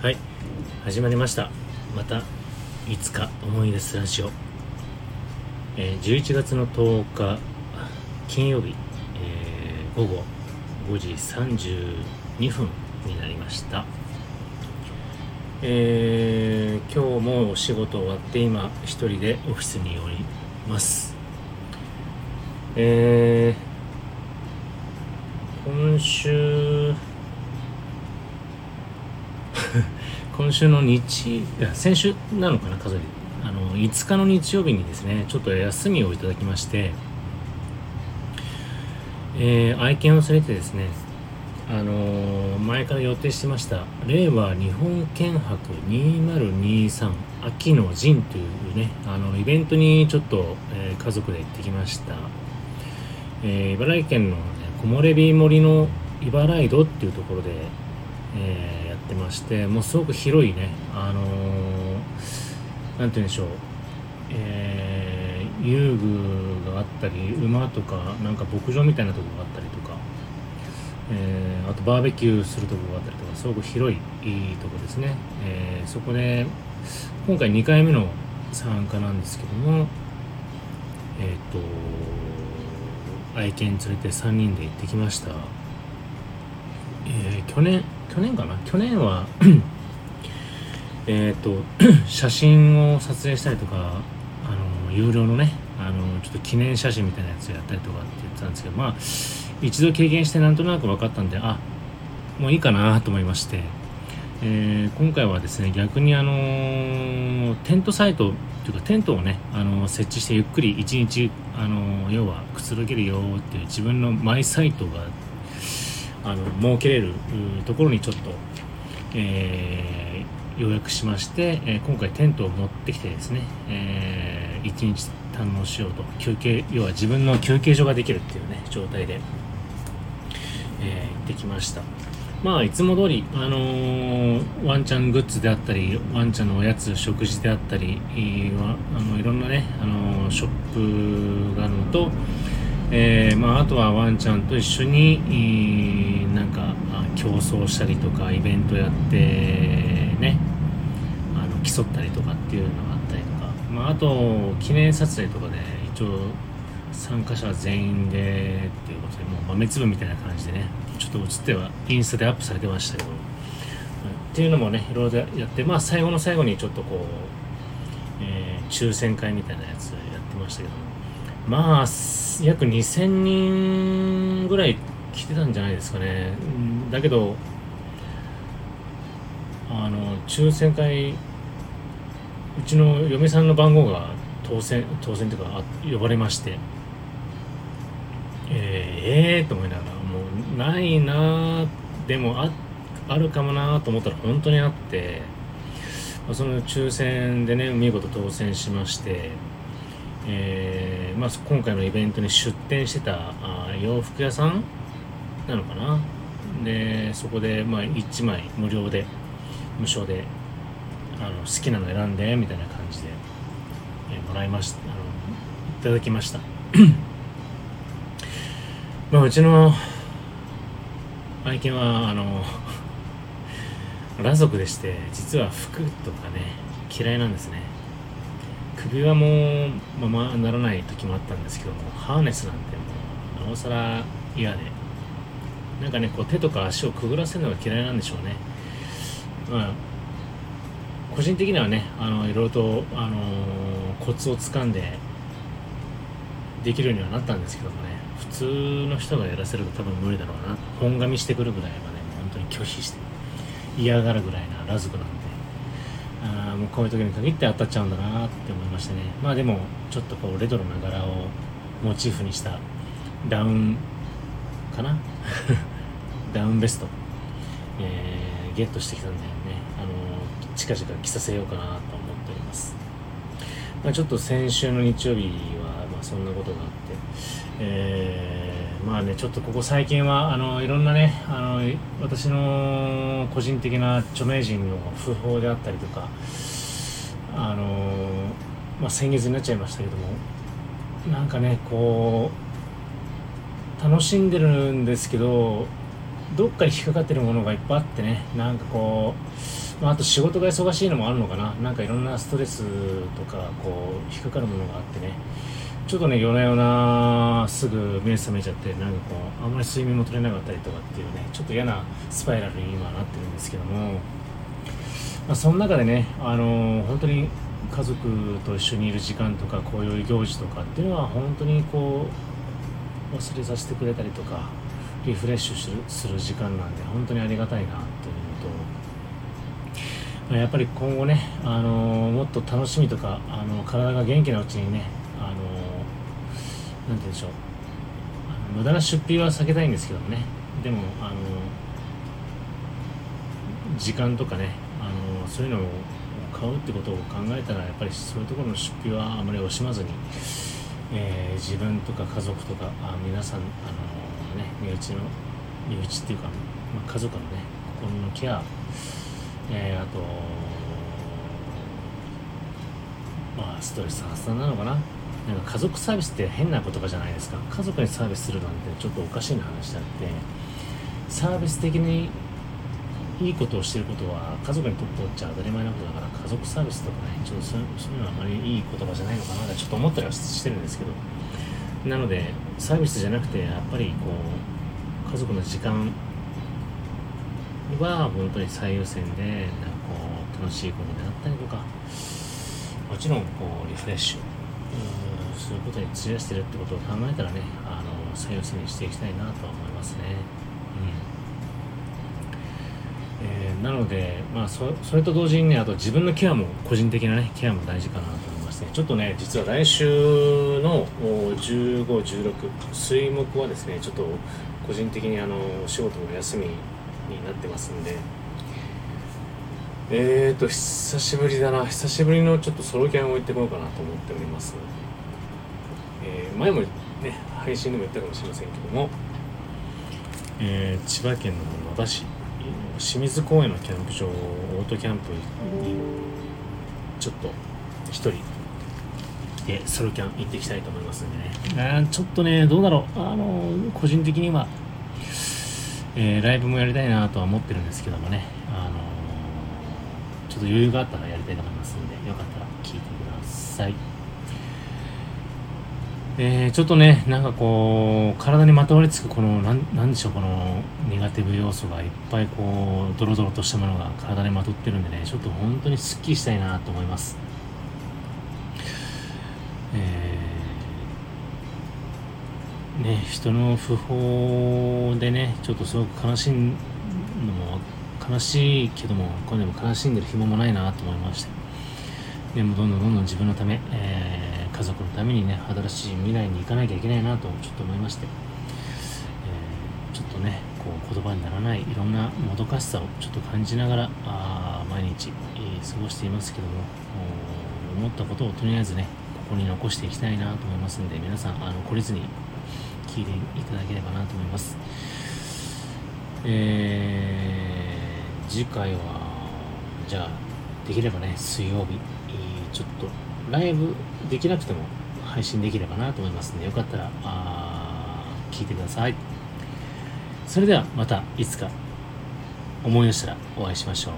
はい。始まりました。またいつか思い出すラジオ、えー、11月の10日金曜日、えー、午後5時32分になりました。えー、今日もお仕事終わって今一人でオフィスにおります。えー、今週 今週の日いや先週なのかな数えあの5日の日曜日にですねちょっと休みをいただきましてえー、愛犬を連れてですねあのー、前から予定してました令和日本犬博2023秋の陣というねあのイベントにちょっと、えー、家族で行ってきました、えー、茨城県の、ね、木漏れ日森の茨城戸っていうところで、えー、ってましてもうすごく広いねあのー、なんて言うんでしょう、えー、遊具があったり馬とかなんか牧場みたいなとこがあったりとか。えー、あとバーベキューするとこがあったりとかすごく広いいいとこですね、え、そこで今回2回目の参加なんですけどもえっ、と愛犬連れて3人で行ってきました、え去年去年かな？去年は えっと 写真を撮影したりとかあの有料のねあのちょっと記念写真みたいなやつをやったりとかって言ってたんですけどまあ一度経験してなんとなく分かったんであもういいかなと思いまして、えー、今回はですね逆にあのー、テントサイトというかテントをね、あのー、設置してゆっくり一日、あの要はくつろげるよっていう自分のマイサイトがあの設けれるところにちょっと、え予約しまして、え今回テントを持ってきてですね、えー、一日堪能しようと休憩要は自分の休憩所ができるっていうね状態でえー、行ってきました。まあいつも通り、あのー、ワンちゃんグッズであったりワンちゃんのおやつ食事であったりはあのいろんなね、あのー、ショップがあるのと、えーまあ、あとはワンちゃんと一緒になんか競争したりとかイベントやってね。あの競ったりとかっていうのがあったりとか、まあ、あと記念撮影とかで一応参加者全員でっていうことでもう豆粒みたいな感じでね。ちょっと映ってはインスタでアップされてましたけど、っていうのもねいろいろやってまあ最後の最後にちょっとこう、えー、抽選会みたいなやつやってましたけども。まあ約2000人ぐらい来てたんじゃないですかね。だけどあの抽選会うちの嫁さんの番号が当選当選というか呼ばれまして。えー、えー、と思いながらもうないなでもああるかもなと思ったら本当にあってその抽選でね見事当選しまして、えーまあ、今回のイベントに出店してたあ洋服屋さんなのかな？でそこで、まあ、1枚無料で無償であの好きなの選んでみたいな感じで、えー、もらいましたあのいただきました。まあ、うちの愛犬はあの 裸族でして実は服とかね嫌いなんですね。首輪もままならない時もあったんですけどもハーネスなんてもうなおさら嫌で。なんかねこう手とか足をくぐらせるのが嫌いなんでしょうね。まあ個人的にはねあのいろいろと、あのー、コツをつかんでできるようにはなったんですけどもね。普通の人がやらせると多分無理だろうな。本髪してくるぐらいはね本当に拒否して嫌がるぐらいな裸族なんで。あもうこういう時に限って当たっちゃうんだなって思いましてね。まあでもちょっとこうレトロな柄をモチーフにしたダウンかな？ダウンベスト、えー、ゲットしてきたんでねあの近々着させようかなと思っております、まあ、ちょっと先週の日曜日は、まあ、そんなことがあってえー、まあねちょっとここ最近はあのいろんなねあの私の個人的な著名人の訃報であったりとかあの、まあ、先月になっちゃいましたけどもなんかねこう楽しんでるんですけどどっかに引っかかってるものがいっぱいあってねなんかこうまあ、あと仕事が忙しいのもあるのかな。なんかいろんなストレスとかこう引っかかるものがあってね。ちょっとね夜な夜なすぐ目覚めちゃってなんかこうあんまり睡眠も取れなかったりとかっていうねちょっと嫌なスパイラルに今なってるんですけども、まあ、その中でねあのー、本当に家族と一緒にいる時間とかこういう行事とかっていうのは本当にこう忘れさせてくれたりとかリフレッシュする時間なんで本当にありがたいなというのとやっぱり今後ね、あのー、もっと楽しみとか、あの体が元気なうちにね、あのなんて言うんでしょう。無駄な出費は避けたいんですけどね。でもあの時間とかねあのそういうのを買うってことを考えたらやっぱりそういうところの出費はあまり惜しまずに、えー、自分とか家族とかあ皆さんあの、ね、身内の身内っていうか、まあ、家族のね心のケア、えー、あとまあストレス発散なのかな。なんか家族サービスって変な言葉じゃないですか。家族にサービスするなんてちょっとおかしいな話であって。サービス的にいいことをしてることは家族にとってっちゃ当たり前なことだから家族サービスとかねちょっとそういうのはあまりいい言葉じゃないのかなってちょっと思ったりはしてるんですけど。なのでサービスじゃなくてやっぱりこう家族の時間は本当に最優先でなんかこう楽しいことであったりとか。もちろんこうリフレッシュ。そういうことに費やしてるってことを考えたらねあの最優先にしていきたいなとは思いますね。うん。えー、なので、まあそ、それと同時にねあと自分のケアも個人的なねケアも大事かなと思いますねちょっとね実は来週の1516水木はですねちょっと個人的にあの仕事の休みになってますんで。えーと久しぶりだな。久しぶりのちょっとソロキャンを行ってこようかなと思っております。えー、前もね配信でも言ったかもしれませんけども、えー、千葉県の野田市清水公園のキャンプ場オートキャンプにちょっと1人でソロキャン行ってきたいと思いますんでね。ちょっとねどうだろう。あの個人的には、えー、ライブもやりたいなとは思ってるんですけどもね。あのちょっと余裕があったらやりたいと思いますんでよかったら聞いてください。えー、ちょっとね、なんかこう、体にまとわりつくこの、なん、なんでしょう、この、ネガティブ要素がいっぱいこう、ドロドロとしたものが体にまとってるんでね、ちょっと本当にスッキリしたいなと思います。えー、ね、人の不法でね、ちょっとすごく悲しいのも、悲しいけども、これでも悲しんでる暇もないなと思いまして、でもどんどんどんどん自分のため、えー家族のためにね新しい未来に行かなきゃいけないなとちょっと思いまして、えー、ちょっとねこう言葉にならないいろんなもどかしさをちょっと感じながらあ毎日、えー、過ごしていますけども思ったことをとりあえずねここに残していきたいなと思いますんで皆さんあの懲りずに聞いていただければなと思います。えー、次回はじゃあできればね水曜日ちょっとライブできなくても配信できればなと思いますんでよかったらあ聞いてください。それではまたいつか思い出したらお会いしましょう。